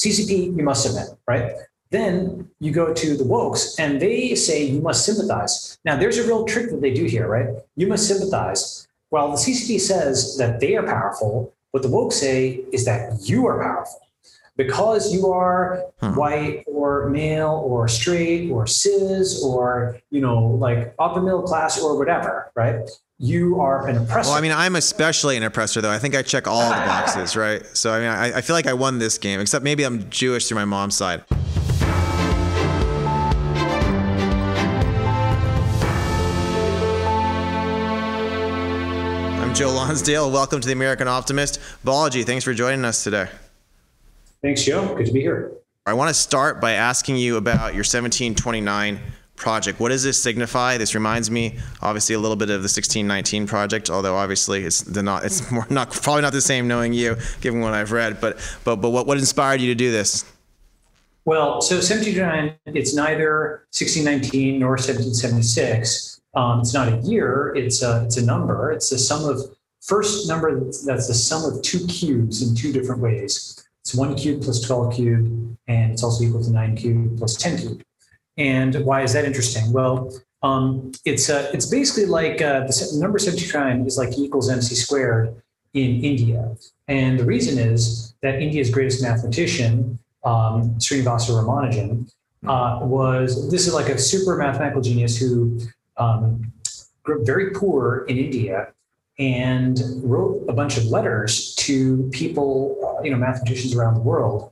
CCP, you must submit, right? Then you go to the wokes and they say you must sympathize. Now, there's a real trick that they do here, right? You must sympathize. Well, the CCP says that they are powerful. What the woke say is that you are powerful because you are hmm. white or male or straight or cis or you know like upper middle class or whatever right you are an oppressor well i mean i'm especially an oppressor though i think i check all the boxes right so i mean I, I feel like i won this game except maybe i'm jewish through my mom's side I'm Joe Lonsdale. Welcome to the American Optimist. Balaji, thanks for joining us today. Thanks, Joe. Good to be here. I want to start by asking you about your 1729 project. What does this signify? This reminds me, obviously, a little bit of the 1619 project, although obviously it's not it's more not probably not the same knowing you, given what I've read. But but but what what inspired you to do this? Well, so 1729, it's neither 1619 nor 1776. Um, it's not a year; it's a it's a number. It's the sum of first number that's the sum of two cubes in two different ways. It's one cube plus 12 cubed, and it's also equal to nine cubed plus 10 cubed. And why is that interesting? Well, um, it's uh, it's basically like uh, the number 79 is like equals mc squared in India. And the reason is that India's greatest mathematician, um, Srinivasa Ramanujan, uh, was this is like a super mathematical genius who um, grew very poor in India and wrote a bunch of letters to people, uh, you know, mathematicians around the world.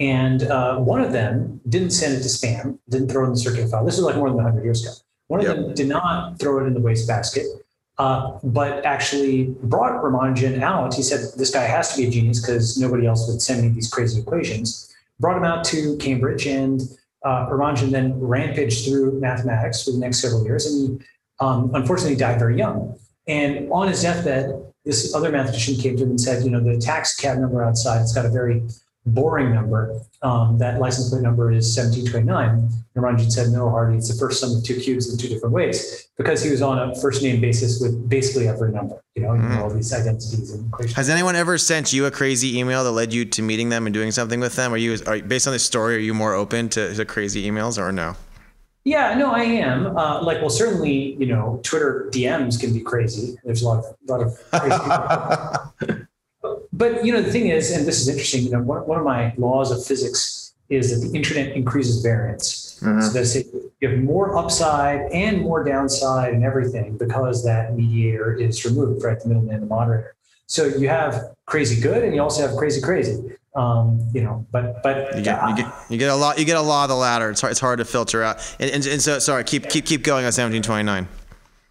And uh, one of them didn't send it to spam, didn't throw it in the circular file. This is like more than 100 years ago. One of yep. them did not throw it in the wastebasket, uh, but actually brought Ramanujan out. He said, This guy has to be a genius because nobody else would send me these crazy equations. Brought him out to Cambridge, and uh, Ramanujan then rampaged through mathematics for the next several years. And he um, unfortunately died very young. And on his deathbed, this other mathematician came to him and said, you know, the tax cab number outside, it's got a very boring number. Um, that license plate number is 1729. And Ramanujan said, no, Hardy, it's the first sum of two cubes in two different ways because he was on a first name basis with basically every number, you know, mm. all these identities and equations. Has anyone ever sent you a crazy email that led you to meeting them and doing something with them? Are you, are, based on this story, are you more open to, to crazy emails or no? Yeah, no, I am. Uh, like, well, certainly, you know, Twitter DMs can be crazy. There's a lot of, a lot of crazy people. But you know, the thing is, and this is interesting. You know, one, one of my laws of physics is that the internet increases variance. Mm-hmm. So that's it. You have more upside and more downside and everything because that mediator is removed, right? The middleman, the moderator. So you have crazy good, and you also have crazy crazy. Um, you know, but but you get, you get, you get a lot you get a lot of the latter. It's hard, it's hard to filter out. And, and, and so sorry, keep keep keep going on 1729.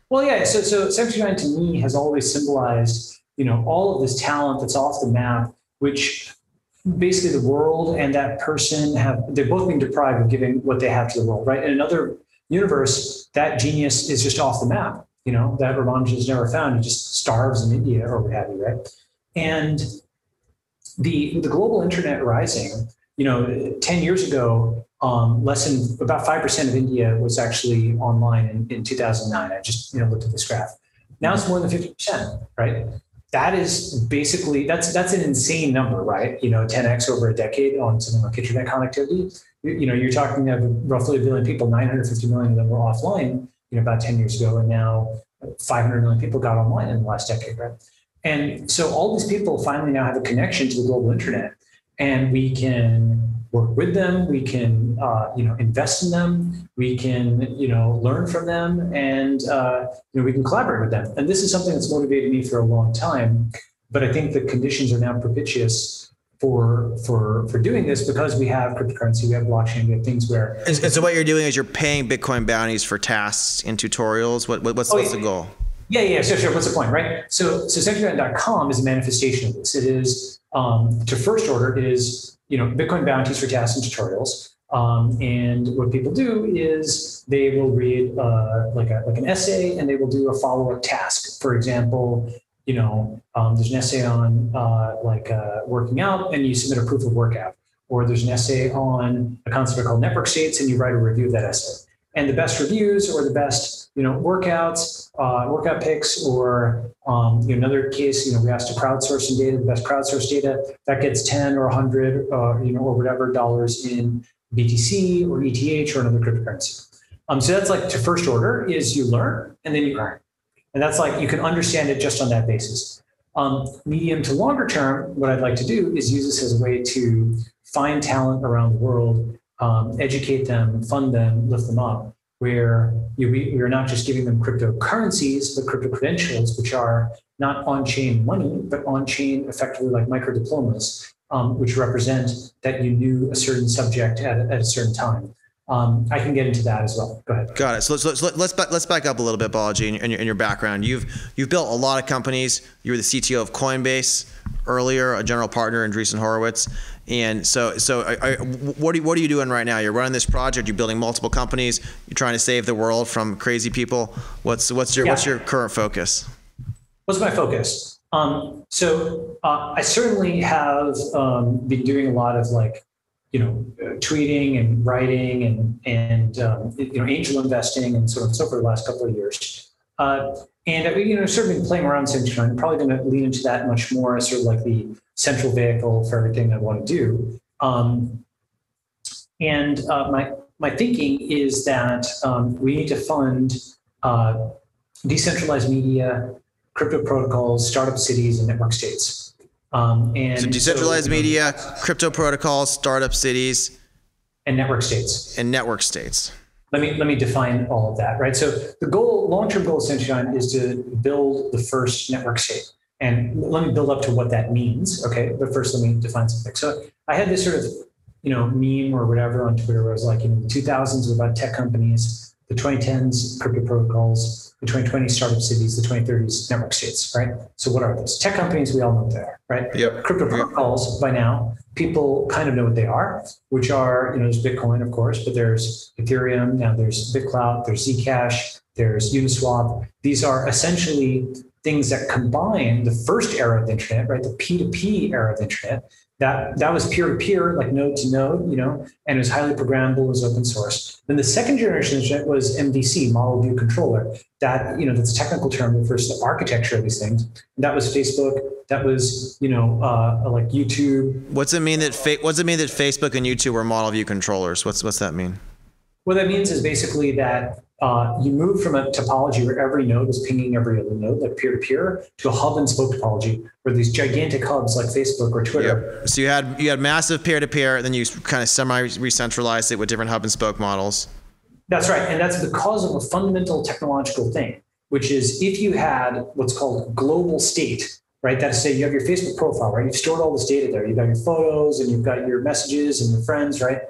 Well, yeah. So so 1729 to me has always symbolized you know all of this talent that's off the map, which basically the world and that person have they're both being deprived of giving what they have to the world, right? In another universe, that genius is just off the map. You know that Ramanujan is never found. He just starves in India or what have you, right? And the the global internet rising, you know, 10 years ago, um, less than about 5% of India was actually online in, in 2009. I just, you know, looked at this graph. Now it's more than 50%, right? That is basically, that's, that's an insane number, right? You know, 10X over a decade on something like internet connectivity. You, you know, you're talking of roughly a billion people, 950 million of them were offline, you know, about 10 years ago. And now 500 million people got online in the last decade, right? And so all these people finally now have a connection to the global internet, and we can work with them. We can, uh, you know, invest in them. We can, you know, learn from them, and uh, you know, we can collaborate with them. And this is something that's motivated me for a long time. But I think the conditions are now propitious for for for doing this because we have cryptocurrency, we have blockchain, we have things where. And, and so what you're doing is you're paying Bitcoin bounties for tasks and tutorials. What, what what's, oh, what's yeah. the goal? Yeah, yeah, sure, sure. What's the point, right? So, so Centurynet.com is a manifestation of this. It is um, to first order is you know Bitcoin bounties for tasks and tutorials. Um, and what people do is they will read uh, like a like an essay and they will do a follow up task. For example, you know um, there's an essay on uh, like uh, working out and you submit a proof of workout, or there's an essay on a concept called network states and you write a review of that essay. And the best reviews or the best you know workouts, uh, workout picks, or um, you know, another case, you know, we asked to crowdsource some data, the best crowdsource data that gets 10 or 100, uh, you know, or whatever dollars in BTC or ETH or another cryptocurrency. Um, so that's like to first order is you learn and then you earn. And that's like you can understand it just on that basis. Um, medium to longer term, what I'd like to do is use this as a way to find talent around the world, um, educate them, fund them, lift them up, where you, we, we are not just giving them cryptocurrencies, but crypto credentials, which are not on chain money, but on chain effectively like micro diplomas, um, which represent that you knew a certain subject at, at a certain time. Um, I can get into that as well. Go ahead. Got it. So let's let's let's back, let's back up a little bit, Balaji, in your, in your background. You've you've built a lot of companies. You were the CTO of Coinbase earlier, a general partner in Andreessen Horowitz. And so, so what, are, what are you doing right now? You're running this project. You're building multiple companies. You're trying to save the world from crazy people. What's what's your yeah. what's your current focus? What's my focus? Um, so uh, I certainly have um, been doing a lot of like, you know, tweeting and writing and and um, you know angel investing and so on and so for the last couple of years. Uh, and you know, sort of been playing around since. I'm probably going to lean into that much more as sort of like the central vehicle for everything I want to do. Um, and uh, my my thinking is that um, we need to fund uh, decentralized media, crypto protocols, startup cities, and network states. Um, and so decentralized so, media, crypto protocols, startup cities, and network states. And network states. Let me let me define all of that. Right. So the goal, long term goal, essentially, is to build the first network state. And let me build up to what that means. Okay, but first let me define something. So I had this sort of, you know, meme or whatever on Twitter where it was like, you know, the 2000s was about tech companies, the 2010s crypto protocols, the 2020s startup cities, the 2030s network states, right? So what are those? Tech companies, we all know what they are, right? Yep. Crypto protocols by now, people kind of know what they are, which are, you know, there's Bitcoin, of course, but there's Ethereum, now there's BitClout, there's Zcash, there's Uniswap. These are essentially things that combine the first era of the internet, right, the P2P era of the internet. That that was peer to peer, like node to node, you know, and it was highly programmable, it was open source. Then the second generation of internet was MVC, model view controller. That you know, that's a technical term that refers to the architecture of these things. And that was Facebook. That was you know, uh, like YouTube. What's it mean that fa- What's it mean that Facebook and YouTube were model view controllers? What's what's that mean? What that means is basically that uh, you move from a topology where every node is pinging every other node, like peer to peer, to a hub and spoke topology, where these gigantic hubs like Facebook or Twitter. Yep. So you had you had massive peer to peer, then you kind of semi re-centralized it with different hub and spoke models. That's right, and that's because of a fundamental technological thing, which is if you had what's called global state, right? That is to say you have your Facebook profile, right? You've stored all this data there. You've got your photos and you've got your messages and your friends, right?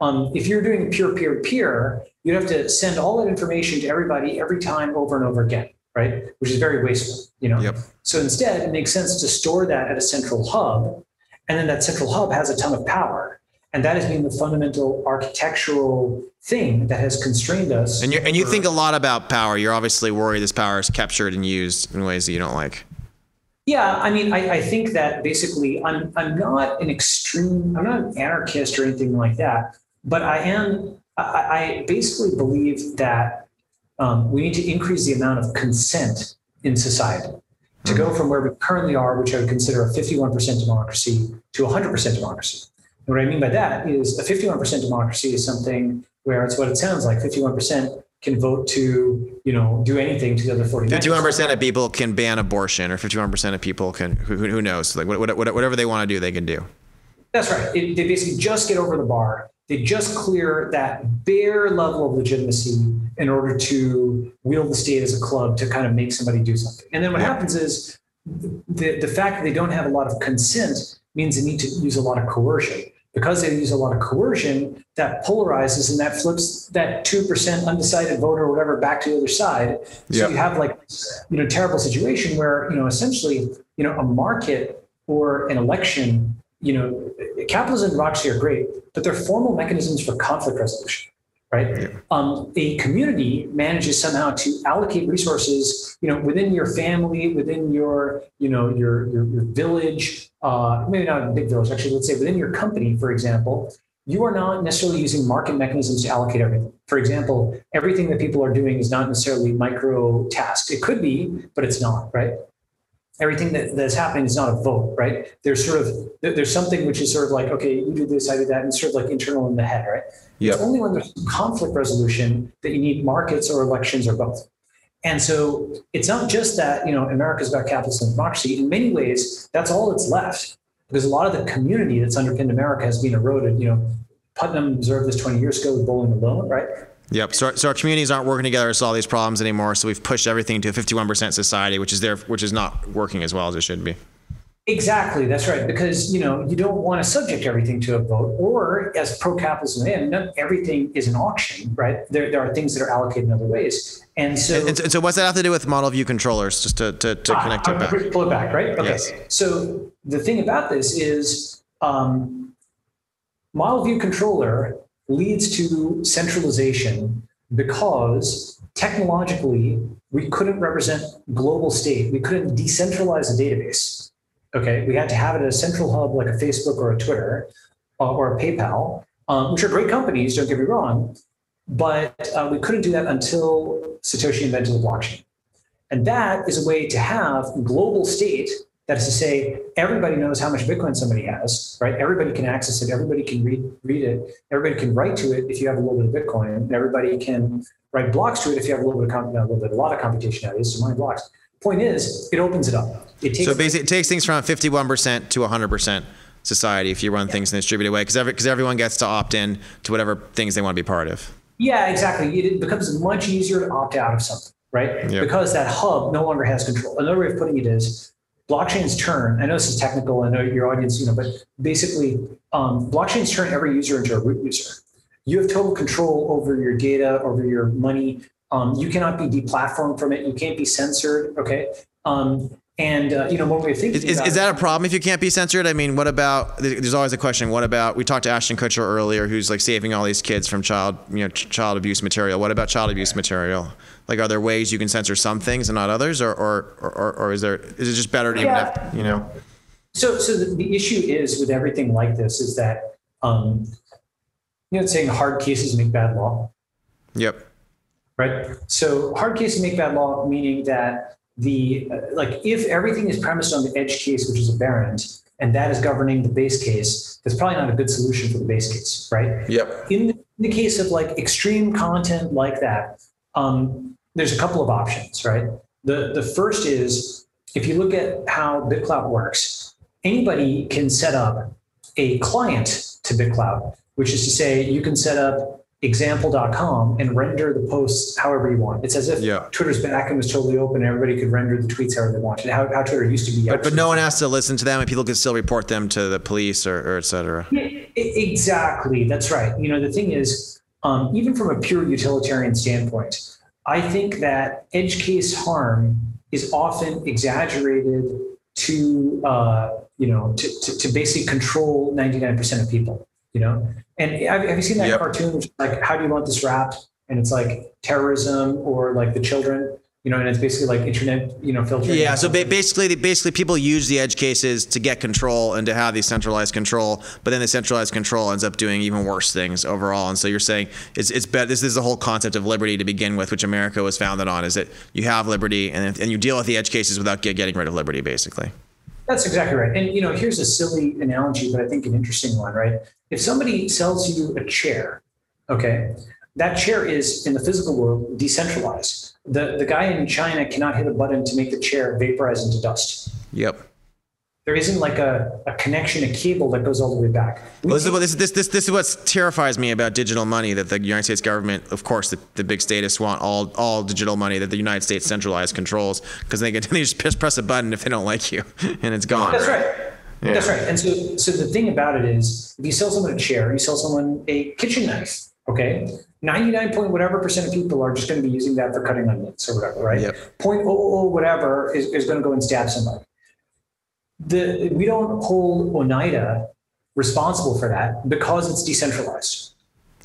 Um, if you're doing peer peer to peer, you'd have to send all that information to everybody every time over and over again, right? Which is very wasteful, you know. Yep. So instead, it makes sense to store that at a central hub, and then that central hub has a ton of power, and that has been the fundamental architectural thing that has constrained us. And you and you think a lot about power. You're obviously worried this power is captured and used in ways that you don't like. Yeah, I mean, I, I, think that basically I'm I'm not an extreme, I'm not an anarchist or anything like that. But I am, I, I basically believe that um, we need to increase the amount of consent in society to go from where we currently are, which I would consider a 51% democracy, to 100% democracy. And what I mean by that is a 51% democracy is something where it's what it sounds like 51% can vote to, you know, do anything to the other 49 51% of people can ban abortion, or 51% of people can, who, who knows, like whatever they want to do, they can do. That's right. It, they basically just get over the bar they just clear that bare level of legitimacy in order to wield the state as a club to kind of make somebody do something. And then what happens is the, the fact that they don't have a lot of consent means they need to use a lot of coercion. Because they use a lot of coercion, that polarizes and that flips that 2% undecided voter or whatever back to the other side. So yep. you have like, you know, terrible situation where, you know, essentially, you know, a market or an election, you know, capitalism and democracy are great, but they're formal mechanisms for conflict resolution, right? Yeah. Um, a community manages somehow to allocate resources, you know, within your family, within your, you know, your your, your village, uh, maybe not a big village, actually, let's say within your company, for example, you are not necessarily using market mechanisms to allocate everything. For example, everything that people are doing is not necessarily micro tasks. It could be, but it's not, right? Everything that, that's happening is not a vote, right? There's sort of there's something which is sort of like, okay, you do this, I do that, and sort of like internal in the head, right? Yep. It's only when there's conflict resolution that you need markets or elections or both. And so it's not just that, you know, America's about capitalism and democracy. In many ways, that's all that's left because a lot of the community that's underpinned America has been eroded. You know, Putnam observed this 20 years ago with bowling alone, right? Yep. So, so our communities aren't working together to solve these problems anymore. So we've pushed everything to a 51% society, which is there, which is not working as well as it should be. Exactly, that's right. Because you know you don't want to subject everything to a vote, or as pro-capitalism, and everything is an auction, right? There, there are things that are allocated in other ways, and so. And, and so, what's that have to do with model view controllers? Just to, to, to ah, connect it back. Pull it back, right? Okay. Yes. So the thing about this is, um, model view controller leads to centralization because technologically we couldn't represent global state. We couldn't decentralize a database Okay, we had to have it at a central hub like a Facebook or a Twitter uh, or a PayPal, um, which are great companies. Don't get me wrong, but uh, we couldn't do that until Satoshi invented the blockchain, and that is a way to have global state. That is to say, everybody knows how much Bitcoin somebody has, right? Everybody can access it. Everybody can read read it. Everybody can write to it if you have a little bit of Bitcoin. And everybody can write blocks to it if you have a little bit of a little bit, a lot of computation nowadays to mine blocks. Point is, it opens it up. It takes so basically, it takes things from 51% to 100% society if you run yeah. things in a distributed way, because every, cause everyone gets to opt in to whatever things they want to be part of. Yeah, exactly. It becomes much easier to opt out of something, right? Yep. Because that hub no longer has control. Another way of putting it is blockchains turn. I know this is technical. I know your audience, you know, but basically, um, blockchains turn every user into a root user. You have total control over your data, over your money. Um, you cannot be deplatformed from it. You can't be censored. Okay. Um, and uh, you know, when we're thinking, is, is, that a problem if you can't be censored? I mean, what about? There's always a question. What about? We talked to Ashton Kutcher earlier, who's like saving all these kids from child, you know, child abuse material. What about child abuse material? Like, are there ways you can censor some things and not others, or or or, or is there? Is it just better to yeah. even have, you know? So, so the, the issue is with everything like this is that, um, you know, saying hard cases make bad law. Yep. Right. So hard cases make bad law, meaning that the like if everything is premised on the edge case, which is aberrant, and that is governing the base case, that's probably not a good solution for the base case, right? Yep. In the, in the case of like extreme content like that, um, there's a couple of options, right? The the first is if you look at how BitClout works, anybody can set up a client to BitClout, which is to say you can set up example.com and render the posts however you want. It's as if yeah. Twitter's backend was totally open and everybody could render the tweets however they wanted. How, how Twitter used to be. But, but no one has to listen to them and people can still report them to the police or, or et cetera. Yeah, exactly. That's right. You know, the thing is, um, even from a pure utilitarian standpoint, I think that edge case harm is often exaggerated to, uh, you know, to, to, to basically control 99% of people you know? And have, have you seen that yep. cartoon, which like, how do you want this wrapped? And it's like terrorism or like the children, you know, and it's basically like internet, you know, filtering. Yeah. So basically, basically, people use the edge cases to get control and to have the centralized control, but then the centralized control ends up doing even worse things overall. And so you're saying it's it's better. This is the whole concept of liberty to begin with, which America was founded on, is that you have liberty and and you deal with the edge cases without get, getting rid of liberty, basically. That's exactly right. And you know, here's a silly analogy, but I think an interesting one, right? If somebody sells you a chair, okay, that chair is in the physical world decentralized. The the guy in China cannot hit a button to make the chair vaporize into dust. Yep there isn't like a, a connection, a cable that goes all the way back. Well, this, is what, this, this, this, this is what terrifies me about digital money that the United States government, of course, the, the big statists want all, all digital money that the United States centralized controls because they can they just press, press a button if they don't like you and it's gone. That's right. Yeah. That's right. And so, so the thing about it is, if you sell someone a chair, you sell someone a kitchen knife. Okay, ninety-nine point whatever percent of people are just going to be using that for cutting onions or whatever, right? Yep. Point oh, oh, whatever is, is going to go and stab somebody the we don't hold Oneida responsible for that because it's decentralized.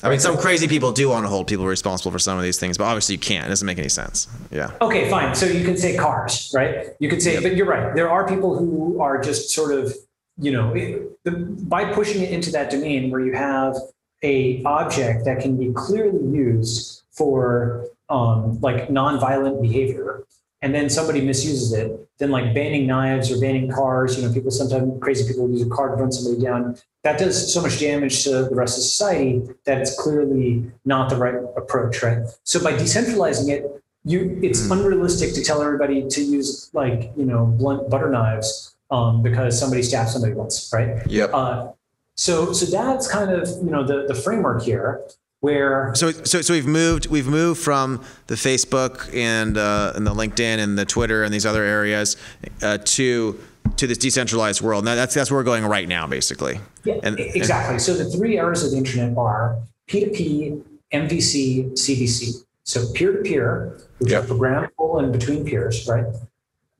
I mean, some crazy people do want to hold people responsible for some of these things, but obviously you can't. It doesn't make any sense. Yeah. Okay, fine. So you can say cars, right? You could say, yep. but you're right. There are people who are just sort of you know, it, the, by pushing it into that domain where you have a object that can be clearly used for um, like nonviolent behavior, and then somebody misuses it, then like banning knives or banning cars, you know, people sometimes crazy people use a car to run somebody down. That does so much damage to the rest of society that it's clearly not the right approach, right? So by decentralizing it, you it's mm. unrealistic to tell everybody to use like you know blunt butter knives um, because somebody stabbed somebody once, right? Yep. Uh, so so that's kind of you know the the framework here where so so so we've moved we've moved from the Facebook and uh, and the LinkedIn and the Twitter and these other areas uh, to to this decentralized world. Now that's that's where we're going right now, basically. Yeah, and, exactly. And, so the three areas of the internet are P2P, MVC, CVC. So peer-to-peer, which yep. are programmable and between peers, right?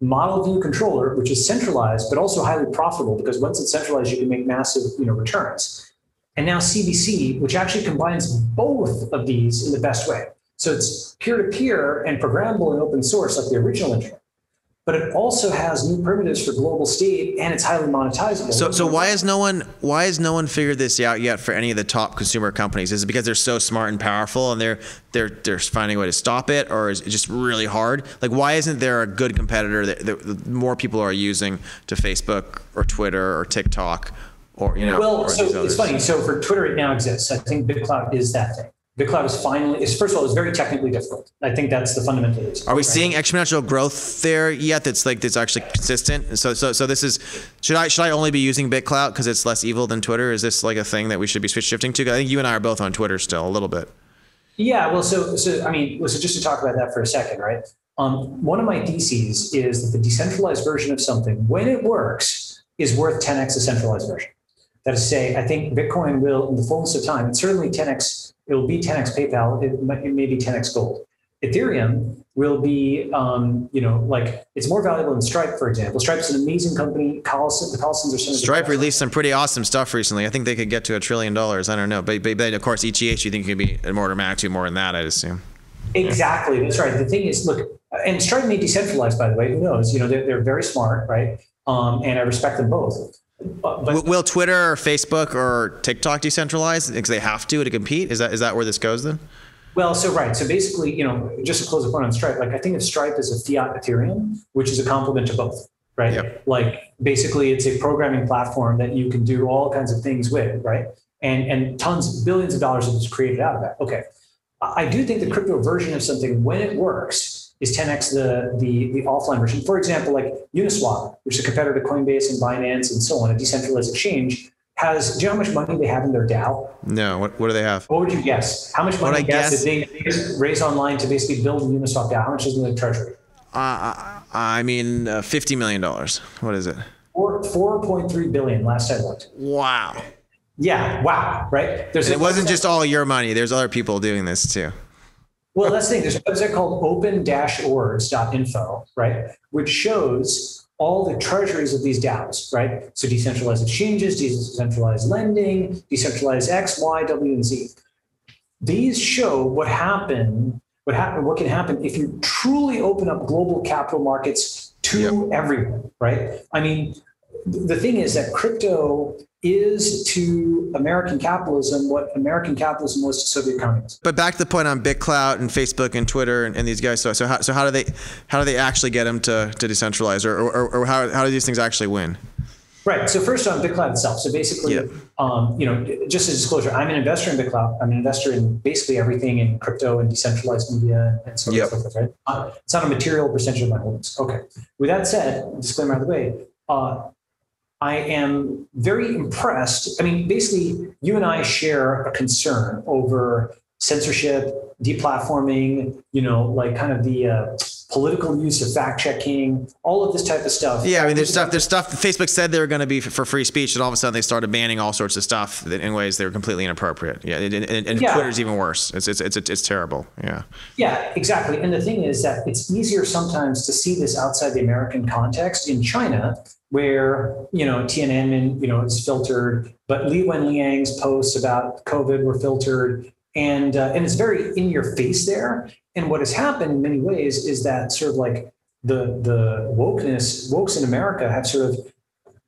Model view controller, which is centralized but also highly profitable because once it's centralized, you can make massive, you know, returns. And now CBC, which actually combines both of these in the best way. So it's peer-to-peer and programmable and open source like the original internet but it also has new primitives for global state and it's highly monetizable. So, so why has no one why has no one figured this out yet for any of the top consumer companies? Is it because they're so smart and powerful and they're they're they're finding a way to stop it, or is it just really hard? Like, why isn't there a good competitor that, that more people are using to Facebook or Twitter or TikTok? Or, you know, well, so it's funny. So for Twitter, it now exists. I think BitClout is that thing cloud is finally is first of all it's very technically difficult. I think that's the fundamental reason. Are we right? seeing exponential growth there yet? That's like that's actually consistent. So so so this is should I should I only be using BitClout because it's less evil than Twitter? Is this like a thing that we should be switch shifting to? I think you and I are both on Twitter still a little bit. Yeah, well, so so I mean, so just to talk about that for a second, right? Um, one of my theses is that the decentralized version of something, when it works, is worth 10x the centralized version. That is to say, I think Bitcoin will, in the fullness of time, it's certainly 10x it will be 10x PayPal. It, might, it may be 10x gold. Ethereum will be, um, you know, like it's more valuable than Stripe, for example. Stripe's an amazing company. Collison, the Collisons are some. Stripe released some pretty awesome stuff recently. I think they could get to a trillion dollars. I don't know, but, but, but of course, ETH you think it could be more dramatic to more than that, I'd assume. Exactly, that's right. The thing is, look, and Stripe may decentralize, by the way. Who knows? You know, they're, they're very smart, right? Um, and I respect them both. But, will Twitter or Facebook or TikTok decentralize because they have to to compete? Is that is that where this goes then? Well, so right. So basically, you know, just to close the point on Stripe, like I think of Stripe as a fiat Ethereum, which is a complement to both, right? Yep. Like basically, it's a programming platform that you can do all kinds of things with, right? And and tons, billions of dollars is created out of that. Okay, I do think the crypto version of something, when it works, is 10x the, the, the offline version. For example, like Uniswap, which is a competitor to Coinbase and Binance and so on, a decentralized exchange, has, do you know how much money they have in their DAO? No, what, what do they have? What would you guess? How much money I guess, did they raise online to basically build a Uniswap DAO? How much is in the treasury? Uh, I mean, uh, $50 million. What is it? Four, 4.3 billion last I looked. Wow. Yeah, wow, right? There's it wasn't just all your money. There's other people doing this too. Well, that's the thing. There's a website called open-orgs.info, right, which shows all the treasuries of these DAOs, right? So decentralized exchanges, decentralized lending, decentralized X, Y, W, and Z. These show what happened, what happened, what can happen if you truly open up global capital markets to yep. everyone, right? I mean, the thing is that crypto is to American capitalism what American capitalism was to Soviet communism. But back to the point on BitClout and Facebook and Twitter and, and these guys. So, so how, so how do they how do they actually get them to, to decentralize, or, or, or how, how do these things actually win? Right. So first on BitClout itself. So basically, yeah. um, you know, just a disclosure, I'm an investor in BitClout. I'm an investor in basically everything in crypto and decentralized media and so on yep. and so forth. Right. Uh, it's not a material percentage of my holdings. Okay. With that said, disclaimer out of the way. Uh, I am very impressed. I mean, basically, you and I share a concern over censorship, deplatforming, you know, like kind of the uh, political use of fact checking, all of this type of stuff. Yeah, I mean, there's stuff. There's stuff. Facebook said they were going to be for free speech, and all of a sudden they started banning all sorts of stuff that in ways they were completely inappropriate. Yeah, and, and, and yeah. Twitter's even worse. It's, it's it's it's terrible. Yeah. Yeah, exactly. And the thing is that it's easier sometimes to see this outside the American context. In China, where you know Tiananmen, you know, is filtered, but Li Wenliang's posts about COVID were filtered, and uh, and it's very in your face there. And what has happened in many ways is that sort of like the the wokeness wokes in America have sort of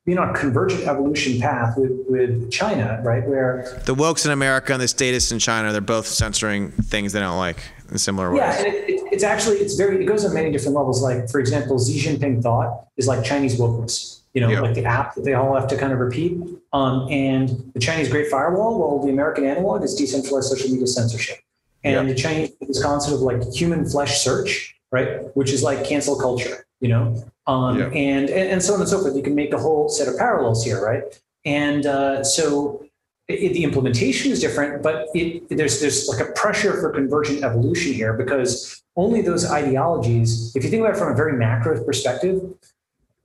being on a convergent evolution path with, with China, right? Where the wokes in America and the statists in China, they're both censoring things they don't like in similar ways. Yeah, and it, it, it's actually it's very it goes on many different levels. Like for example, Xi Jinping thought is like Chinese wokeness. You know, like the app that they all have to kind of repeat. Um, and the Chinese Great Firewall, well, the American analog is decentralized social media censorship. And the Chinese this concept of like human flesh search, right, which is like cancel culture. You know, um, and, and and so on and so forth. You can make a whole set of parallels here, right? And uh, so it, the implementation is different, but it, there's there's like a pressure for convergent evolution here because only those ideologies, if you think about it from a very macro perspective,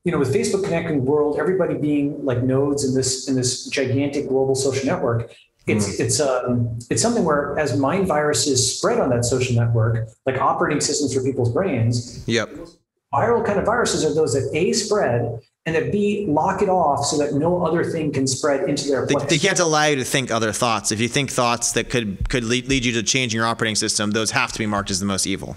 you know, with Facebook connecting the world, everybody being like nodes in this in this gigantic global social network, it's mm. it's um it's something where as mind viruses spread on that social network, like operating systems for people's brains. Yep. Viral kind of viruses are those that a spread and that B lock it off so that no other thing can spread into their they, they, can't allow you to think other thoughts. If you think thoughts that could could lead, lead you to changing your operating system, those have to be marked as the most evil.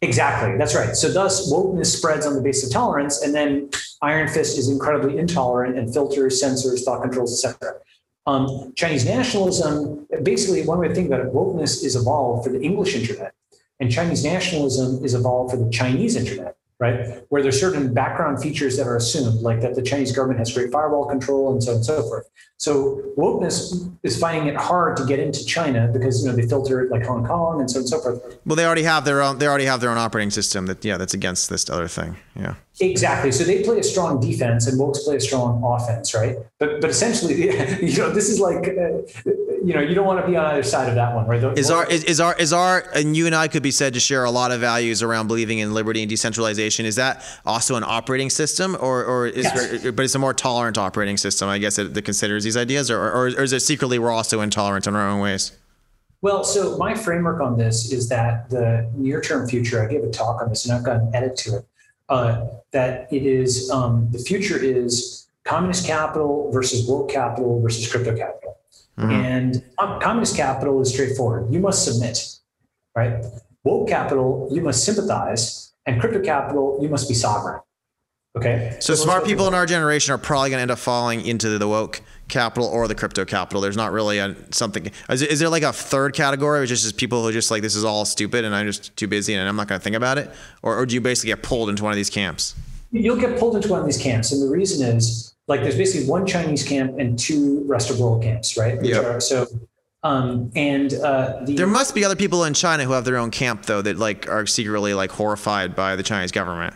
Exactly, that's right. So thus wokeness spreads on the basis of tolerance, and then Iron Fist is incredibly intolerant and filters, censors, thought controls, etc. Um, Chinese nationalism, basically, one way to think about it, wokeness is evolved for the English internet, and Chinese nationalism is evolved for the Chinese internet right? Where there's certain background features that are assumed, like that the Chinese government has great firewall control and so on and so forth. So wokeness is finding it hard to get into China because you know they filter it like Hong Kong and so on and so forth. Well, they already have their own. They already have their own operating system that yeah, that's against this other thing. Yeah. Exactly. So they play a strong defense, and wokes play a strong offense, right? But but essentially, you know, this is like, uh, you know, you don't want to be on either side of that one, right? is our is, is our is our and you and I could be said to share a lot of values around believing in liberty and decentralization. Is that also an operating system, or or is yes. but it's a more tolerant operating system? I guess that, that considers these ideas, or, or or is it secretly we're also intolerant in our own ways? Well, so my framework on this is that the near term future. I gave a talk on this, and I've got an edit to it uh, that it is um, the future is communist capital versus woke capital versus crypto capital. Mm-hmm. And um, communist capital is straightforward. You must submit, right? Woke capital, you must sympathize, and crypto capital, you must be sovereign. Okay. So, so smart people in our generation are probably going to end up falling into the woke capital or the crypto capital. There's not really a something. Is, is there like a third category, which is just people who are just like this is all stupid and I'm just too busy and I'm not going to think about it, or, or do you basically get pulled into one of these camps? You'll get pulled into one of these camps, and the reason is like there's basically one Chinese camp and two rest of world camps, right? Yeah. So um, and uh, the, there must be other people in China who have their own camp though that like are secretly like horrified by the Chinese government.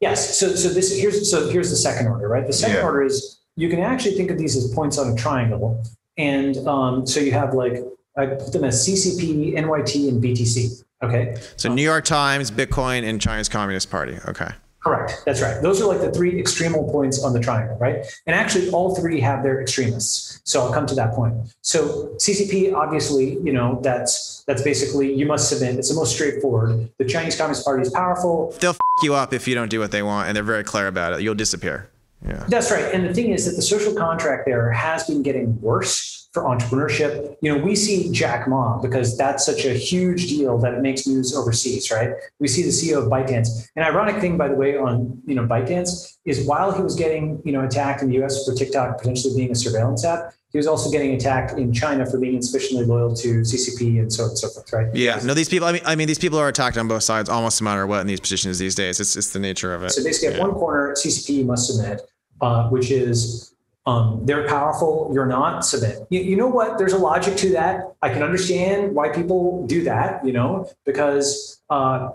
Yes. So so this here's so here's the second order, right? The second yeah. order is you can actually think of these as points on a triangle, and um, so you have like I put them as CCP, NYT, and BTC. Okay. So New York Times, Bitcoin, and China's Communist Party. Okay. Correct. That's right. Those are like the three extremal points on the triangle, right? And actually, all three have their extremists. So I'll come to that point. So CCP, obviously, you know, that's that's basically you must submit. It's the most straightforward. The Chinese Communist Party is powerful. They'll you up if you don't do what they want, and they're very clear about it. You'll disappear. Yeah. That's right. And the thing is that the social contract there has been getting worse for entrepreneurship. You know, we see Jack Ma because that's such a huge deal that it makes news overseas, right? We see the CEO of ByteDance. An ironic thing, by the way, on you know ByteDance is while he was getting you know attacked in the U.S. for TikTok potentially being a surveillance app, he was also getting attacked in China for being insufficiently loyal to CCP and so on and so forth, right? Yeah, no, these people. I mean, I mean, these people are attacked on both sides, almost no matter what in these positions these days. It's it's the nature of it. So basically, at one corner, CCP must submit, uh, which is um, they're powerful, you're not, submit. You, you know what? There's a logic to that. I can understand why people do that, you know, because uh,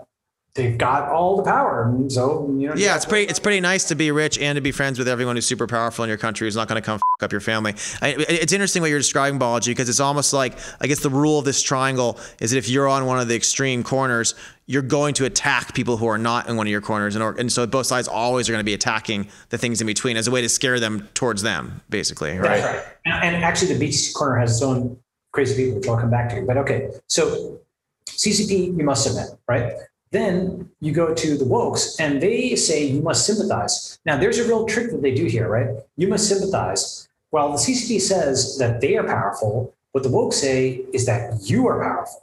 they've got all the power. And so, you know. Yeah, it's pretty, it's pretty nice to be rich and to be friends with everyone who's super powerful in your country who's not going to come up your family. I, it's interesting what you're describing, Balaji, because it's almost like, I guess the rule of this triangle is that if you're on one of the extreme corners, you're going to attack people who are not in one of your corners. And, or, and so both sides always are going to be attacking the things in between as a way to scare them towards them, basically. Right. That's right. And, and actually, the BTC corner has its own crazy people, which I'll come back to. But okay, so CCP, you must submit, right? Then you go to the wokes and they say you must sympathize. Now, there's a real trick that they do here, right? You must sympathize. While the CCP says that they are powerful, what the woke say is that you are powerful.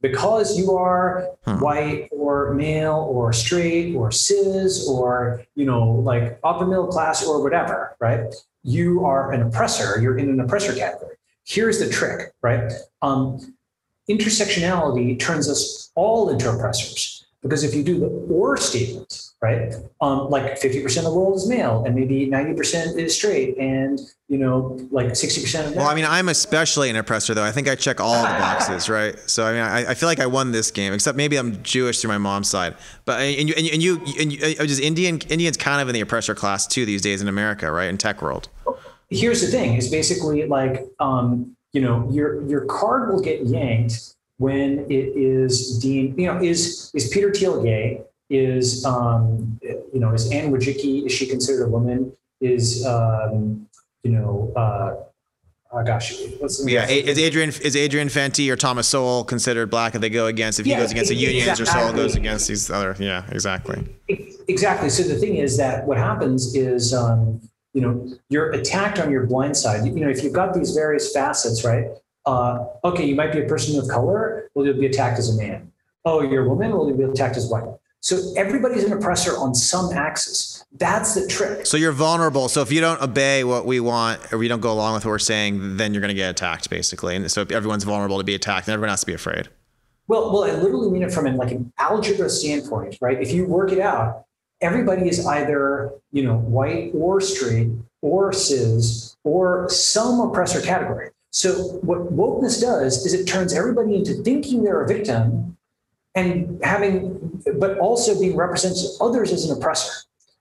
because you are Hmm. white or male or straight or cis or you know like upper middle class or whatever, right? You are an oppressor. You're in an oppressor category. Here's the trick, right? Um, intersectionality turns us all into oppressors because if you do the or statement, right, um, like 50% of the world is male and maybe 90% is straight and you know like 60% of that. Well, I mean, I'm especially an oppressor, though. I think I check all the boxes, right? So, I mean, I, I feel like I won this game, except maybe I'm Jewish through my mom's side. But and you and you and you, and you just Indian Indians kind of in the oppressor class too these days in America, right? In tech world. here's the thing is basically like um, you know your your card will get yanked when it is deemed you know is is peter thiel gay is um, you know is anne wojcicki is she considered a woman is um, you know uh, oh gosh what's the Yeah, is Adrian is Adrian Fenty or Thomas Sowell considered black if they go against if he Yeah, goes against the unions or Sowell goes against these other yeah exactly Exactly. So the thing is that what happens is, um, you know, you're attacked on your blind side. You know, if you've got these various facets, right? Uh, okay, you might be a person of color. Well, you'll be attacked as a man. Oh, you're a woman. Well, you'll be attacked as white. So everybody's an oppressor on some axis. That's the trick. so you're vulnerable so if you don't obey what we want or we don't go along with what we're saying then you're going to get attacked basically and so if everyone's vulnerable to be attacked and everyone has to be afraid Well, well, I literally mean it from an, like an algebra standpoint, right? If you work it out, everybody is either you know white or straight or cis or some oppressor category. So what wokeness does is it turns everybody into thinking they're a victim and having, but also being represented to others as an oppressor.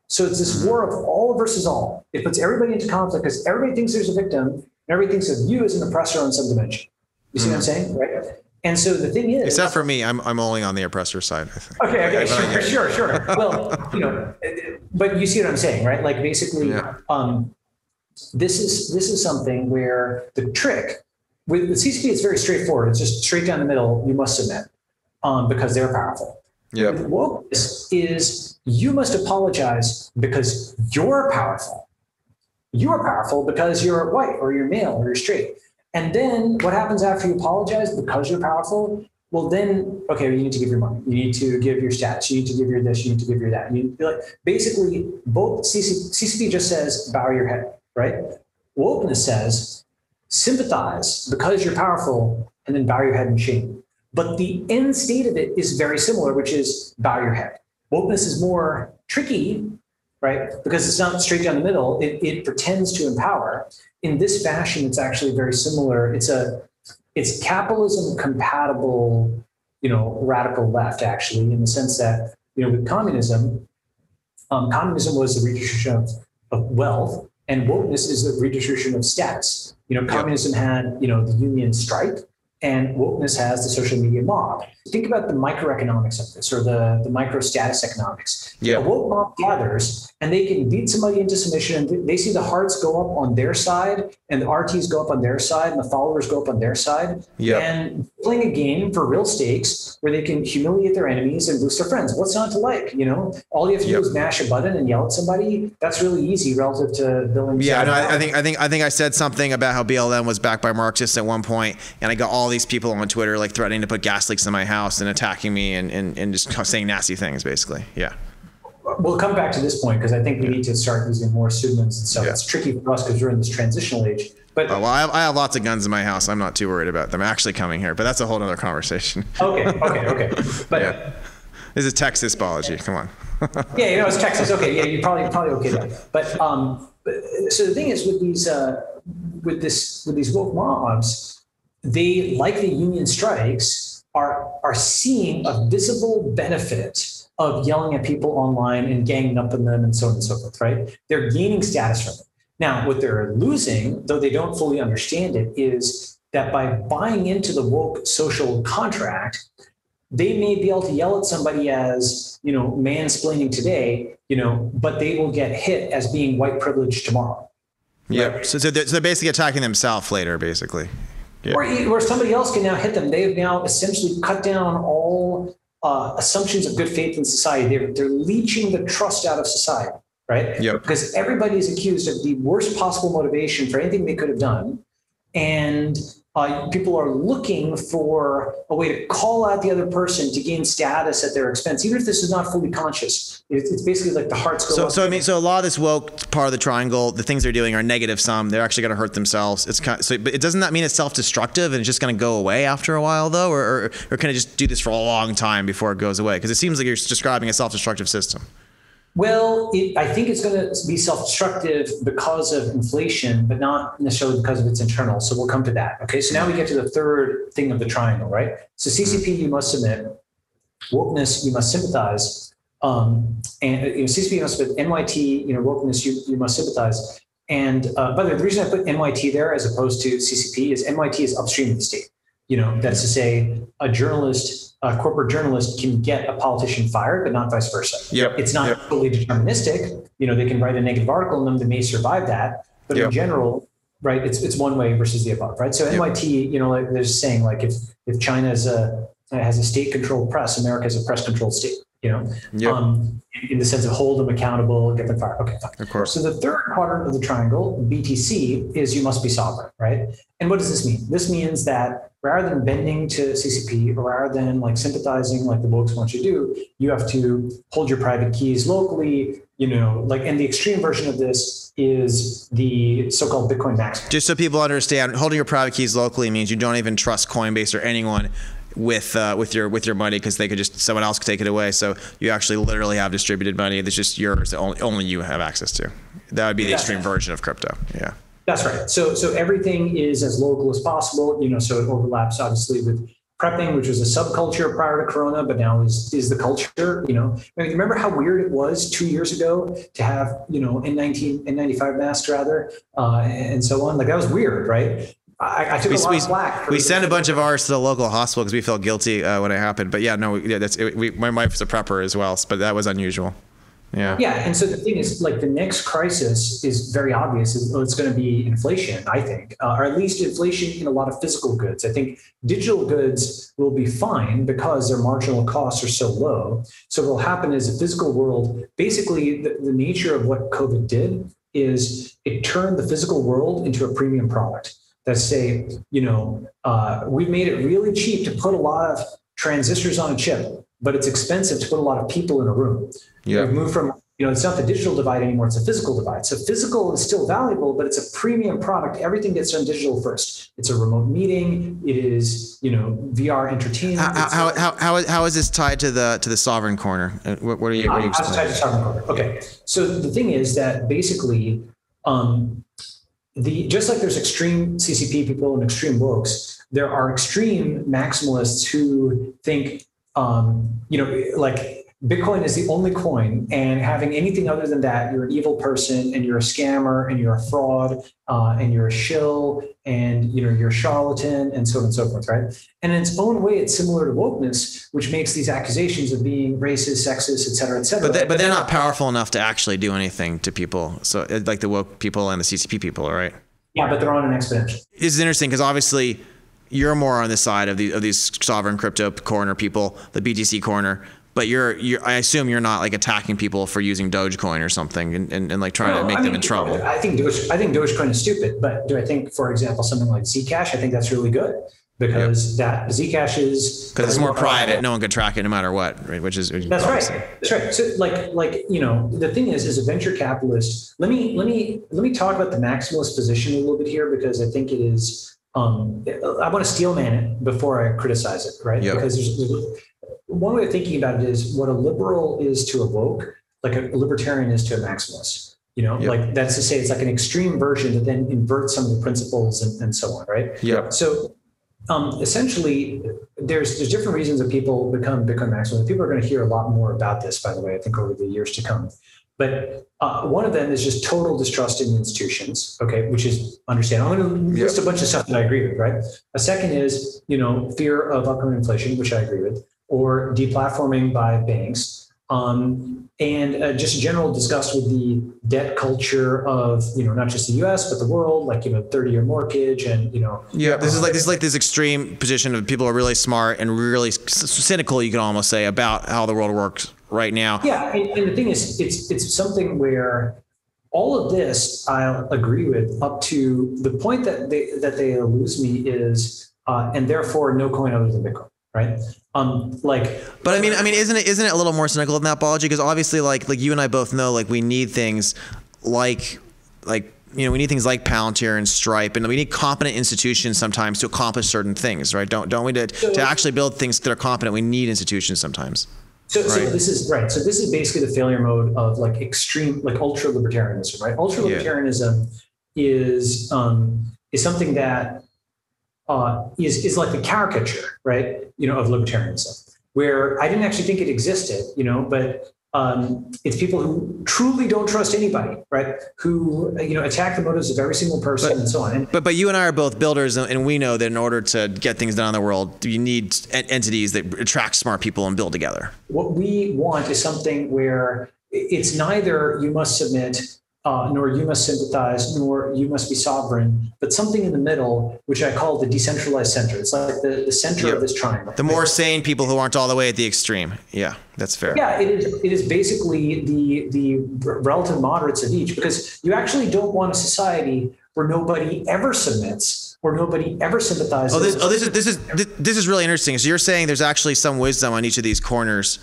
So it's this war of all versus all. It puts everybody into conflict because everybody thinks there's a victim and everybody thinks of you as an oppressor on some dimension. You see what I'm saying? Right. And so the thing is, except for me i'm, I'm only on the oppressor side I think. Okay, okay, sure, sure, sure. Well, you know, but you see what I'm saying, right? Like basically, Yeah. um, this is this is something where the trick with, with CCP is very straightforward. It's just straight down the middle. You must submit um, because they're powerful. Yeah. With wokeness is you must apologize because you're powerful. You're powerful because you're white or you're male or you're straight. And then what happens after you apologize because you're powerful? Well, then, okay, you need to give your money. You need to give your status. You need to give your this. You need to give your that. You need, like, basically, both CC, CCP just says bow your head, right? Wokeness says sympathize because you're powerful and then bow your head in shame. But the end state of it is very similar, which is bow your head. Wokeness is more tricky, right? Because it's not straight down the middle. It, it pretends to empower. In this fashion, it's actually very similar. It's a it's capitalism compatible, you know, radical left actually, in the sense that you know with communism, um, communism was the redistribution of, of wealth, and wokeness is the redistribution of status. You know, communism had you know the union strike, and wokeness has the social media mob. Think about the microeconomics of this, or the the micro status economics. Yeah. A woke mob gathers, and they can beat somebody into submission, and they see the hearts go up on their side, and the RTs go up on their side, and the followers go up on their side, Yep. and playing a game for real stakes where they can humiliate their enemies and boost their friends. What's not to like? You know, all you have to Yep. do is mash a button and yell at somebody. That's really easy relative to building. Yeah, no, I, I think I think I think I said something about how BLM was backed by Marxists at one point, and I got all these people on Twitter like threatening to put gas leaks in my house and attacking me and, and, and just saying nasty things, basically. Yeah. We'll come back to this point because I think we need to start using more pseudonyms and stuff. Yeah. It's tricky for us because we're in this transitional age. But Oh, well, I have, I have lots of guns in my house. I'm not too worried about them actually coming here, but that's a whole other conversation. okay, okay, okay. But Yeah. This is Texas Balaji. Come on. Yeah, you know, it's Texas. Okay, yeah, you're probably probably okay there. But um, but- so the thing is with these uh, with this with these woke mobs, they like the union strikes are are seeing a visible benefit of yelling at people online and ganging up on them and so on and so forth. Right? They're gaining status from it. Now, what they're losing, though they don't fully understand it, is that by buying into the woke social contract, they may be able to yell at somebody as you know mansplaining today you know but they will get hit as being white privilege tomorrow Yeah. So, so, they're, so they're basically attacking themselves later, basically. Yeah. or, or somebody else can now hit them they've now essentially cut down all uh, assumptions of good faith in society they're, they're leeching the trust out of society right Yep. because everybody is accused of the worst possible motivation for anything they could have done and uh, people are looking for a way to call out the other person to gain status at their expense, even if this is not fully conscious. It's, it's basically like the hearts go. So, so I mean, so a lot of this woke part of the triangle, the things they're doing are negative sum. They're actually going to hurt themselves. It's kind of, so, but it doesn't that mean it's self-destructive and it's just going to go away after a while, though, or, or, or can it just do this for a long time before it goes away? Because it seems like you're describing a self-destructive system. Well, it, I think it's going to be self-destructive because of inflation, but not necessarily because of its internal. So we'll come to that. Okay. So now we get to the third thing of the triangle, right? So CCP, you must submit. Wokeness, you must sympathize. Um, and you know, CCP, you must submit. NYT, you know, wokeness, you, you must sympathize. And uh, by the way, the reason I put NYT there as opposed to CCP is NYT is upstream of the state. You know, that's to say, a journalist, a corporate journalist can get a politician fired, but not vice versa. Yep. It's not Yep. fully deterministic. You know, they can write a negative article in them that may survive that, but Yep. in general, right, it's it's one way versus the above, right? So. NYT, you know, like they're saying like if if China is a has a state-controlled press, America is a press-controlled state. You know, Yep. um, in the sense of hold them accountable, get them fired. Okay, fine. Of course. So the third quadrant of the triangle, BTC, is you must be sovereign, right? And what does this mean? This means that rather than bending to CCP, or rather than like sympathizing like the wokes want you to do, you have to hold your private keys locally. You know, like, and the extreme version of this is the so-called Bitcoin max. Just so people understand, holding your private keys locally means you don't even trust Coinbase or anyone with uh, with your with your money because they could just someone else could take it away. So you actually literally have distributed money that's just yours that only only you have access to. That would be the Yeah. extreme version of crypto. Yeah. That's right. So so everything is as local as possible. You know, so it overlaps obviously with prepping, which was a subculture prior to Corona, but now is is the culture. You know, I mean, remember how weird it was two years ago to have you know N19 N95 masks rather, uh, and so on. Like that was weird, right? I, I took We, a lot we, of we sent a bunch of ours to the local hospital because we felt guilty uh, when it happened. But yeah, no, yeah, that's it, we, my wife's a prepper as well, but that was unusual. Yeah. Yeah, and so the thing is, like the next crisis is very obvious. It's going to be inflation, I think, uh, or at least inflation in a lot of physical goods. I think digital goods will be fine because their marginal costs are so low. So what will happen is the physical world, basically, the, the nature of what COVID did is it turned the physical world into a premium product. That say, you know, uh, we've made it really cheap to put a lot of transistors on a chip, but it's expensive to put a lot of people in a room. Yeah. We've moved from, you know, it's not the digital divide anymore, it's a physical divide. So physical is still valuable, but it's a premium product. Everything gets done digital first. It's a remote meeting. It is, you know, VR entertainment. How, how, how, how, is, how is this tied to the to the sovereign corner? Uh, What, what are you? What are you I tied to sovereign corner. Okay. So the thing is that basically, um, the just like there's extreme CCP people and extreme wokes, there are extreme maximalists who think, um, you know, like Bitcoin is the only coin, and having anything other than that, you're an evil person, and you're a scammer, and you're a fraud, uh, and you're a shill, and you know you're a charlatan, and so on and so forth, right? And in its own way, it's similar to wokeness, which makes these accusations of being racist, sexist, et cetera, et cetera. But they, but they're not powerful enough to actually do anything to people. So like the woke people and the CCP people, right? Yeah, but they're on an exponential. This is interesting because obviously you're more on the side of the of these sovereign crypto corner people, the BTC corner. But you're, you're I assume you're not like attacking people for using Dogecoin or something and, and, and like trying to make I them mean, in trouble. I think Doge, I think Dogecoin is stupid, but do I think, for example, something like Zcash? I think that's really good because that Zcash is Because it's more private, no one could track it no matter what, right? Which is That's right. That's right. So like like you know the thing is as a venture capitalist, let me let me let me talk about the maximalist position a little bit here because I think it is um I want to steel man it before I criticize it, right? Yep. Because there's, there's one way of thinking about it is what a liberal is to a woke, like a libertarian is to a maximalist. You know, Yep. like that's to say it's like an extreme version that then inverts some of the principles and, and so on, right? Yeah. So um, essentially, there's there's different reasons that people become Bitcoin maximalists. People are going to hear a lot more about this, by the way, I think over the years to come. But uh, one of them is just total distrust in institutions, okay, which is understandable. I'm going to Yeah. list a bunch of stuff that I agree with, right? A second is, you know, fear of upcoming inflation, which I agree with, or deplatforming by banks, um, and uh, just general disgust with the debt culture of, you know, not just the U.S. but the world, like you know, 30-year mortgage, and you know, Yeah, this is like this is like this extreme position of people are really smart and really cynical. You can almost say about how the world works right now. Yeah, and, and the thing is, it's it's something where all of this I'll agree with up to the point that they that they lose me is uh, and therefore no coin other than Bitcoin, right? Um, like, but I mean, I mean, isn't it isn't it a little more cynical than that, Balaji? Because obviously, like like you and I both know, like we need things like like you know we need things like Palantir and Stripe, and we need competent institutions sometimes to accomplish certain things, right? Don't don't we to, to actually build things that are competent? We need institutions sometimes. So, right. so this is right. So this is basically the failure mode of like extreme, like ultra libertarianism, right? Ultra libertarianism yeah. is um, is something that uh, is is like the caricature, right? You know, of libertarianism, where I didn't actually think it existed, you know, but um, it's people who truly don't trust anybody, right? Who you know attack the motives of every single person but, and so on. And, but but you and I are both builders, and we know that in order to get things done in the world, you need entities that attract smart people and build together. What we want is something where it's neither you must submit uh, nor you must sympathize, nor you must be sovereign, but something in the middle, which I call the decentralized center. It's like the, the center yep. of this triangle. The more sane people who aren't all the way at the extreme. Yeah, that's fair. Yeah, it is. It is basically the the relative moderates of each, because you actually don't want a society where nobody ever submits or nobody ever sympathizes. Oh, this, oh, this is this is this is really interesting. So you're saying there's actually some wisdom on each of these corners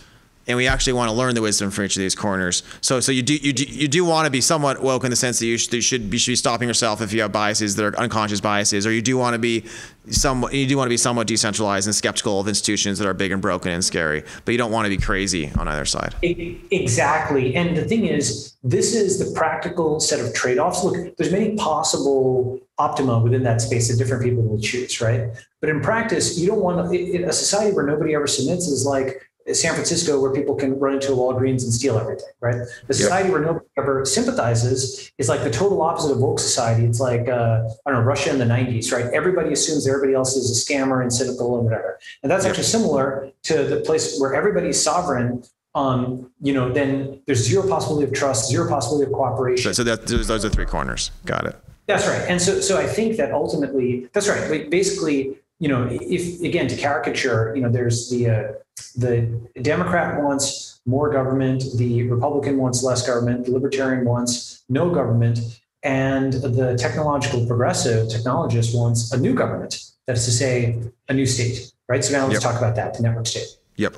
and we actually want to learn the wisdom from each of these corners. So, so you do you do, you do want to be somewhat woke in the sense that you should, you should be should be stopping yourself if you have biases that are unconscious biases, or you do want to be somewhat you do want to be somewhat decentralized and skeptical of institutions that are big and broken and scary, but you don't want to be crazy on either side. Exactly, and the thing is, this is the practical set of trade-offs. Look, there's many possible optima within that space that different people will choose, right? But in practice, you don't want to, a society where nobody ever submits is like San Francisco, where people can run into a Walgreens and steal everything, right? The society yep. where nobody ever sympathizes is like the total opposite of woke society. It's like uh, I don't know Russia in the '90s, right? Everybody assumes everybody else is a scammer and cynical and whatever, and that's yep. actually similar to the place where everybody's sovereign. Um, you know, then there's zero possibility of trust, zero possibility of cooperation. So, so that those are three corners. Got it. That's right. And so, so I think that ultimately, that's right. Basically, you know, if again to caricature, you know, there's the uh, the Democrat wants more government, the Republican wants less government, the Libertarian wants no government, and the technological progressive technologist wants a new government. That is to say, a new state, right? So now let's yep. talk about that, the network state. Yep.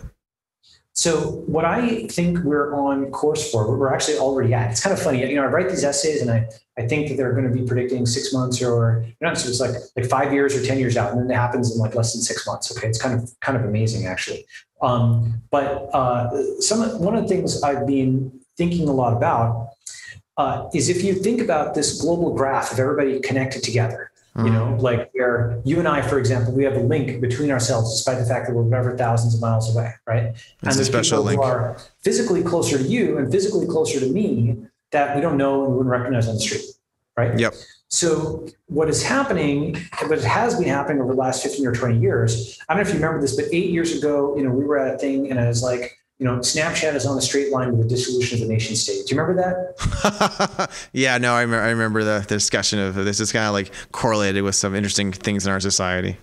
So what I think we're on course for, we're actually already at. It's kind of funny, you know. I write these essays, and I I think that they're going to be predicting six months or you know, so it's like like five years or ten years out, and then it happens in like less than six months. Okay, it's kind of kind of amazing actually. Um, but uh, some one of the things I've been thinking a lot about uh, is if you think about this global graph of everybody connected together, you know, mm-hmm. like where you and I, for example, we have a link between ourselves, despite the fact that we're whatever thousands of miles away, right? It's and there's a special people link. who are physically closer to you and physically closer to me that we don't know and wouldn't recognize on the street, right? Yep. So what is happening, what has been happening over the last 15 or 20 years, I don't know if you remember this, but eight years ago, you know, we were at a thing and I was like, you know, Snapchat is on a straight line with the dissolution of the nation state. Do you remember that? yeah, no, I, remember, I remember the, the discussion of this is kind of like correlated with some interesting things in our society.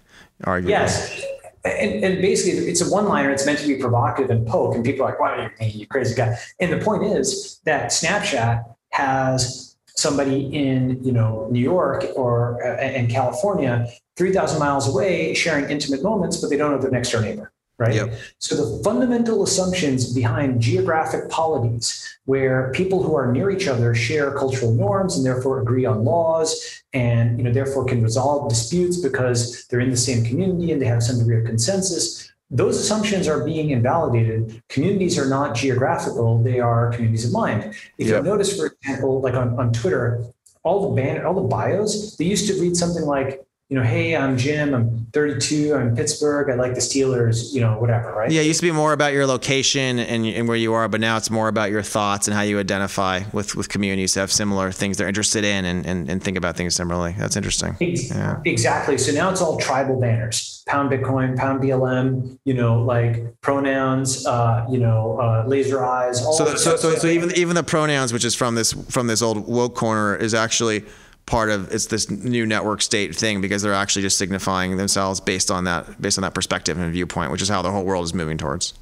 Arguably. Yes. And, and basically, it's a one liner. It's meant to be provocative and poke. And people are like, "Why are you, you crazy guy?" And the point is that Snapchat has somebody in you know New York or uh, in California, three thousand miles away, sharing intimate moments, but they don't know their next door neighbor right? Yep. So the fundamental assumptions behind geographic polities, where people who are near each other share cultural norms and therefore agree on laws and you know therefore can resolve disputes because they're in the same community and they have some degree of consensus. Those assumptions are being invalidated. Communities are not geographical; they are communities of mind. If yep. you notice, for example, like on, on Twitter, all the ban all the bios, they used to read something like you know, hey, I'm Jim, I'm 32, I'm in Pittsburgh, I like the Steelers, you know, whatever, right? Yeah, it used to be more about your location and, and where you are, but now it's more about your thoughts and how you identify with, with communities that have similar things they're interested in and, and, and think about things similarly. That's interesting. Yeah. Exactly. So now it's all tribal banners, pound Bitcoin, pound BLM, you know, like pronouns, uh, you know, uh, laser eyes. All so, so, so, so even, even the pronouns, which is from this, from this old woke corner is actually – part of it's this new network state thing because they're actually just signifying themselves based on that based on that perspective and viewpoint which is how the whole world is moving towards.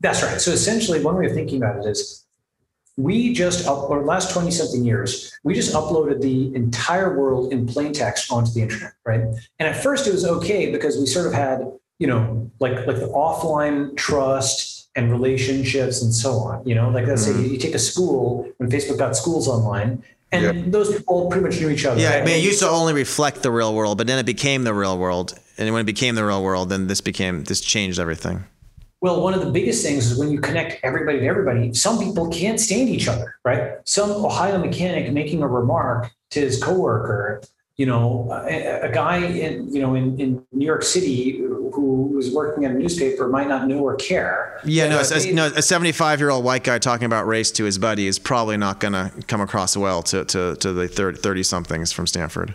That's right. So essentially one way of thinking about it is we just up or last 20 something years we just uploaded the entire world in plain text onto the internet right? And at first it was okay because we sort of had you know like like the offline trust and relationships and so on you know? Like let's mm-hmm. say you take a school when facebook got schools online and yep. those people pretty much knew each other yeah right? I mean, it used to only reflect the real world but then it became the real world and when it became the real world then this became this changed everything well, one of the biggest things is when you connect everybody to everybody, some people can't stand each other, right? Some Ohio mechanic making a remark to his coworker, you know, a, a guy in, you know, in, in New York City who was working at a newspaper might not know or care. Yeah, no, a, no, a 75 year old white guy talking about race to his buddy is probably not going to come across well to, to, to the 30 somethings from Stanford.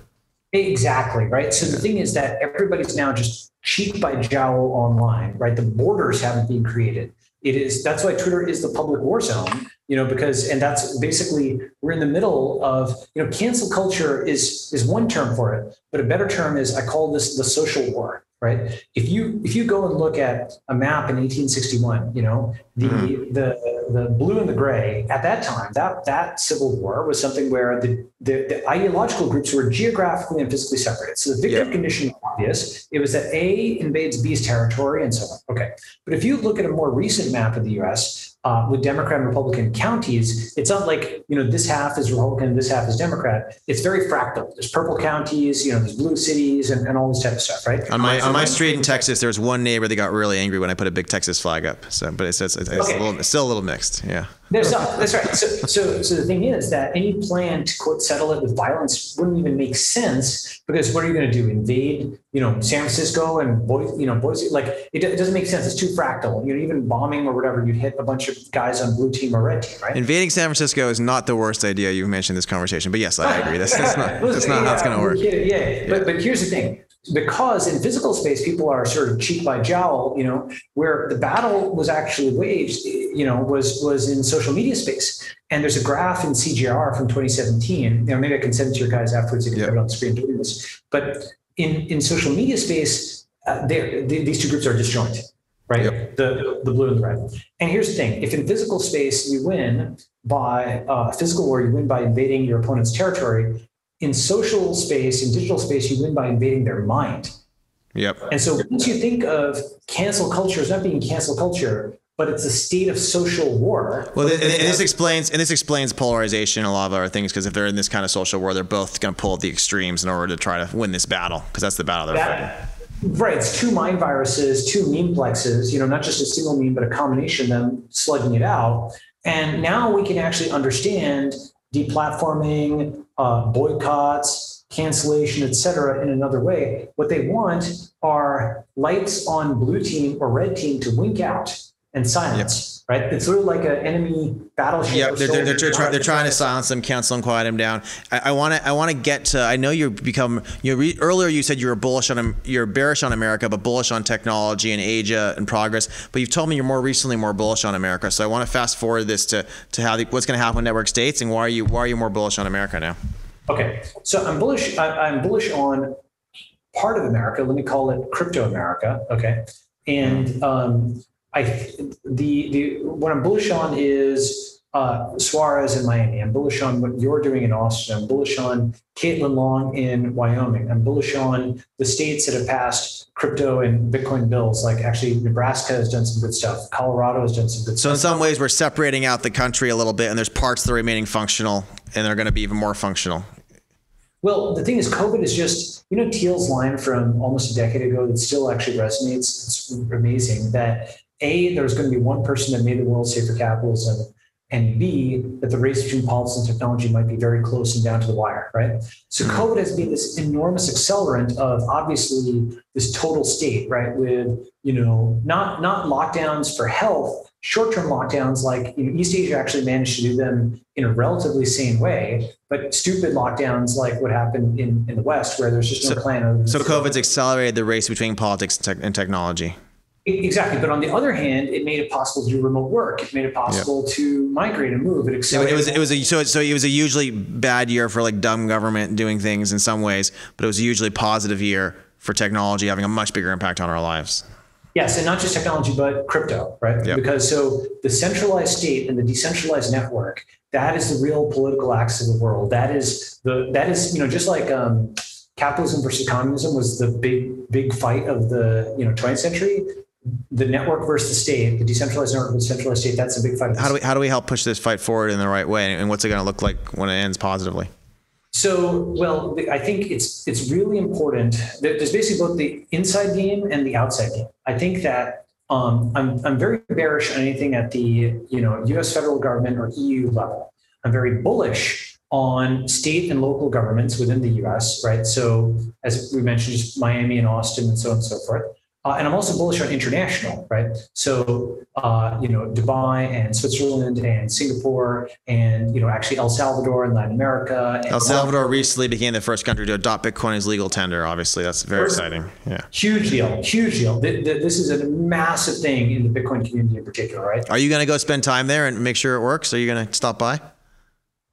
Exactly, right? So the thing is that everybody's now just cheek by jowl online, right? The borders haven't been created. It is that's why Twitter is the public war zone, you know, because and that's basically we're in the middle of, you know, cancel culture is is one term for it, but a better term is I call this the social war right? If you if you go and look at a map in 1861, you know the mm-hmm. the the blue and the gray at that time that that civil war was something where the the, the ideological groups were geographically and physically separated. So the victim yep. condition was obvious. It was that A invades B's territory and so on. Okay, but if you look at a more recent map of the U.S uh, with Democrat and Republican counties, it's not like you know this half is Republican, this half is Democrat. It's very fractal. There's purple counties, you know, there's blue cities, and, and all this type of stuff, right? On my on my street in Texas, there's one neighbor that got really angry when I put a big Texas flag up. So, but it's, it's, it's, okay. a little, it's still a little mixed. Yeah. There's not, that's right. So, so, so the thing is that any plan to quote settle it with violence wouldn't even make sense because what are you going to do? Invade, you know, San Francisco and Boise, you know, Boise? Like it, it, doesn't make sense. It's too fractal. You know, even bombing or whatever, you'd hit a bunch of guys on blue team or red team, right? Invading San Francisco is not the worst idea you've mentioned in this conversation, but yes, I agree. That's, that's not, that's not yeah, how it's going to work. Yeah, yeah. But, but here's the thing because in physical space people are sort of cheek by jowl you know where the battle was actually waged you know was was in social media space. And there's a graph in cgr from 2017 you know maybe i can send it to your guys afterwards if you can yep. put it on the screen doing this. But in in social media space uh, they, these two groups are disjoint right? Yep. the the blue and the red. And here's the thing. If in physical space you win by uh, physical war you win by invading your opponent's territory in social space, in digital space, you win by invading their mind. Yep. And so once you think of cancel culture as not being cancel culture, but it's a state of social war. Well, and, and this explains and this explains polarization and a lot of other things because if they're in this kind of social war, they're both going to pull at the extremes in order to try to win this battle because that's the battle they're that, fighting. Right, it's two mind viruses, two meme plexes. You know, not just a single meme, but a combination of them slugging it out. And now we can actually understand deplatforming, uh, boycotts, cancellation, et cetera, in another way. What they want are lights on blue team or red team to wink out and silence. Yep. Right, it's sort of like an enemy battleship. Yeah, they're, they're, they're, try, they're trying to silence them, cancel them, quiet them down. I want to I want to get to. I know you become. You know, re, earlier you said you were bullish on you're bearish on America, but bullish on technology and Asia and progress. But you've told me you're more recently more bullish on America. So I want to fast forward this to to how the, what's going to happen with network states and why are you why are you more bullish on America now? Okay, so I'm bullish. I, I'm bullish on part of America. Let me call it crypto America. Okay, and um, I the the what I'm bullish on is uh, Suarez in Miami. I'm bullish on what you're doing in Austin. I'm bullish on Caitlin Long in Wyoming. I'm bullish on the states that have passed crypto and Bitcoin bills. Like actually, Nebraska has done some good stuff. Colorado has done some good so stuff. So in some ways, we're separating out the country a little bit, and there's parts that are remaining functional, and they're going to be even more functional. Well, the thing is, COVID is just, you know, Thiel's line from almost a decade ago that still actually resonates. It's amazing that A, there's going to be one person that made the world safer for capitalism, and B, that the race between politics and technology might be very close and down to the wire, right? So mm-hmm. COVID has been this enormous accelerant of obviously this total state, right? With, you know, not not lockdowns for health, short-term lockdowns like you know, East Asia actually managed to do them in a relatively sane way, but stupid lockdowns like what happened in, in the West where there's just no so, plan of. So COVID's accelerated the race between politics and, te- and, technology. Exactly, but on the other hand, it made it possible to do remote work. It made it possible yep. to migrate and move. It accelerated. It was it was a, so so it was a usually bad year for like dumb government doing things in some ways, but it was a usually positive year for technology having a much bigger impact on our lives. Yes, and not just technology, but crypto, right? Yep. Because so the centralized state and the decentralized network, that is the real political axis of the world. That is the that is you know just like um, capitalism versus communism was the big big fight of the you know 20th century. The network versus the state, the decentralized network versus centralized state. That's a big fight. How do we how do we help push this fight forward in the right way, and what's it going to look like when it ends positively? So, well, I think it's it's really important. There's basically both the inside game and the outside game. I think that um, I'm I'm very bearish on anything at the you know U.S. federal government or EU level. I'm very bullish on state and local governments within the U.S. Right. So, as we mentioned, just Miami and Austin and so on and so forth. Uh, and I'm also bullish on international, right? So, uh, you know, Dubai and Switzerland and Singapore and, you know, actually El Salvador and Latin America. El Salvador recently became the first country to adopt Bitcoin as legal tender. Obviously, that's very exciting. Yeah. Huge deal. Huge deal. This is a massive thing in the Bitcoin community in particular, right? Are you going to go spend time there and make sure it works? Are you going to stop by?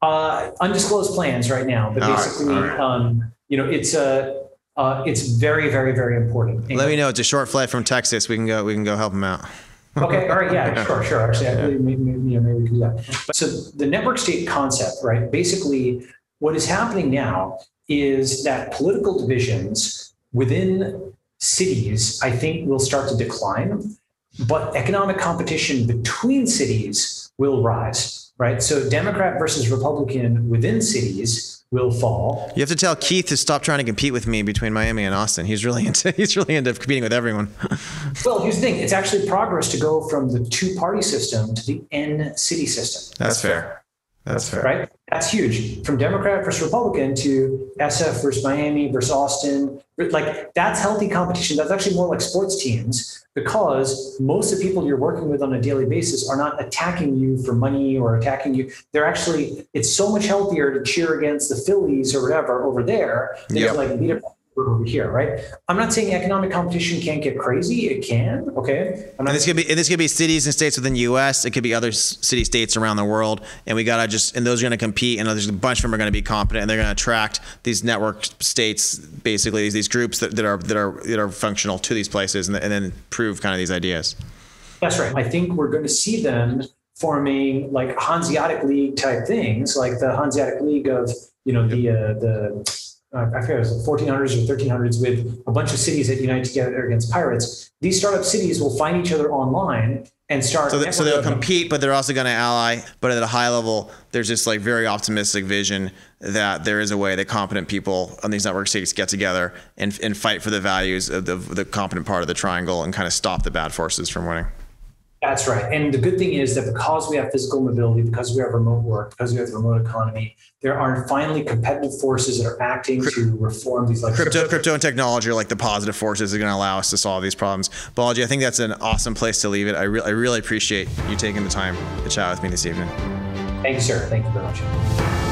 Uh, undisclosed plans right now, but All basically, right, right. um, you know, it's a, uh, it's very, very, very important. Let me know. It's a short flight from Texas. We can go. We can go help them out. Okay, all right, yeah, sure, sure. Actually, I believe maybe, maybe, you know, maybe we can do that. But so the network state concept, right? Basically, what is happening now is that political divisions within cities, I think, will start to decline, but economic competition between cities will rise, right? So Democrat versus Republican within cities will fall. You have to tell Keith to stop trying to compete with me between Miami and Austin. He's really into. He's really into competing with everyone. Well, here's the thing: it's actually progress to go from the two-party system to the N-city system. That's fair. That's fair. right? That's huge. From Democrat versus Republican to SF versus Miami versus Austin. Like that's healthy competition. That's actually more like sports teams because most of the people you're working with on a daily basis are not attacking you for money or attacking you. They're actually, it's so much healthier to cheer against the Phillies or whatever over there than Yep. to like beat up over here, right? I'm not saying economic competition can't get crazy. It can, okay? I'm not And this could be and this could be cities and states within the U.S. It could be other city states around the world, and we gotta just and those are gonna compete, and there's a bunch of them are gonna be competent, and they're gonna attract these network states, basically these, these groups that, that are that are that are functional to these places, and, and then prove kind of these ideas. That's right. I think we're going to see them forming like Hanseatic League type things, like the Hanseatic League of you know the uh, the uh, I forget it was the 1400s or 1300s with a bunch of cities that unite together against pirates. These startup cities will find each other online and start. So, th- so they'll compete, but they're also going to ally. But at a high level, there's this like very optimistic vision that there is a way that competent people on these network states get together and, and fight for the values of the, the competent part of the triangle and kind of stop the bad forces from winning. That's right. And the good thing is that because we have physical mobility, because we have remote work, because we have the remote economy, there are finally competitive forces that are acting to reform these like Crypto, crypto and technology are like the positive forces that are going to allow us to solve these problems. Balaji, I think that's an awesome place to leave it. I, re- I really appreciate you taking the time to chat with me this evening. Thank you, sir. Thank you very much.